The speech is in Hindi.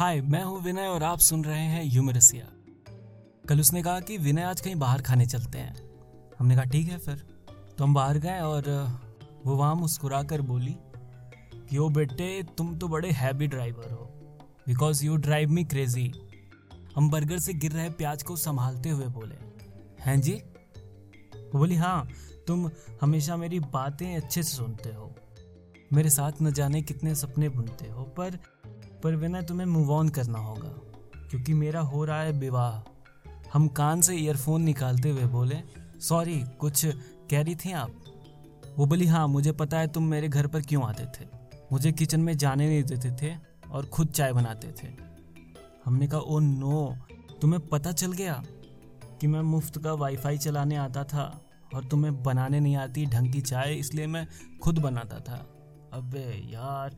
हाय मैं हूँ विनय और आप सुन रहे हैं यूमरसिया कल उसने कहा कि विनय आज कहीं बाहर खाने चलते हैं। हमने कहा, ठीक है फिर। तो हम बाहर गए और वो वहाँ मुस्कुरा कर बोली कि, ओ बेटे, तुम तो बड़े हैवी ड्राइवर हो। Because you drive me crazy हम बर्गर से गिर रहे प्याज को संभालते हुए बोले, हैं जी? वो बोली हाँ तुम हमेशा मेरी बातें अच्छे से सुनते हो। मेरे साथ न जाने कितने सपने बुनते हो, पर पर विनय तुम्हें मूव ऑन करना होगा। क्योंकि मेरा हो रहा है विवाह। हम कान से ईयरफोन निकालते हुए बोले सॉरी कुछ कह रही थी आप? वो बोली हाँ मुझे पता है तुम मेरे घर पर क्यों आते थे। मुझे किचन में जाने नहीं देते थे और खुद चाय बनाते थे। हमने कहा ओ नो तुम्हें पता चल गया कि मैं मुफ़्त का वाईफाई चलाने आता था और तुम्हें बनाने नहीं आती ढंग की चाय, इसलिए मैं खुद बनाता था। अबे यार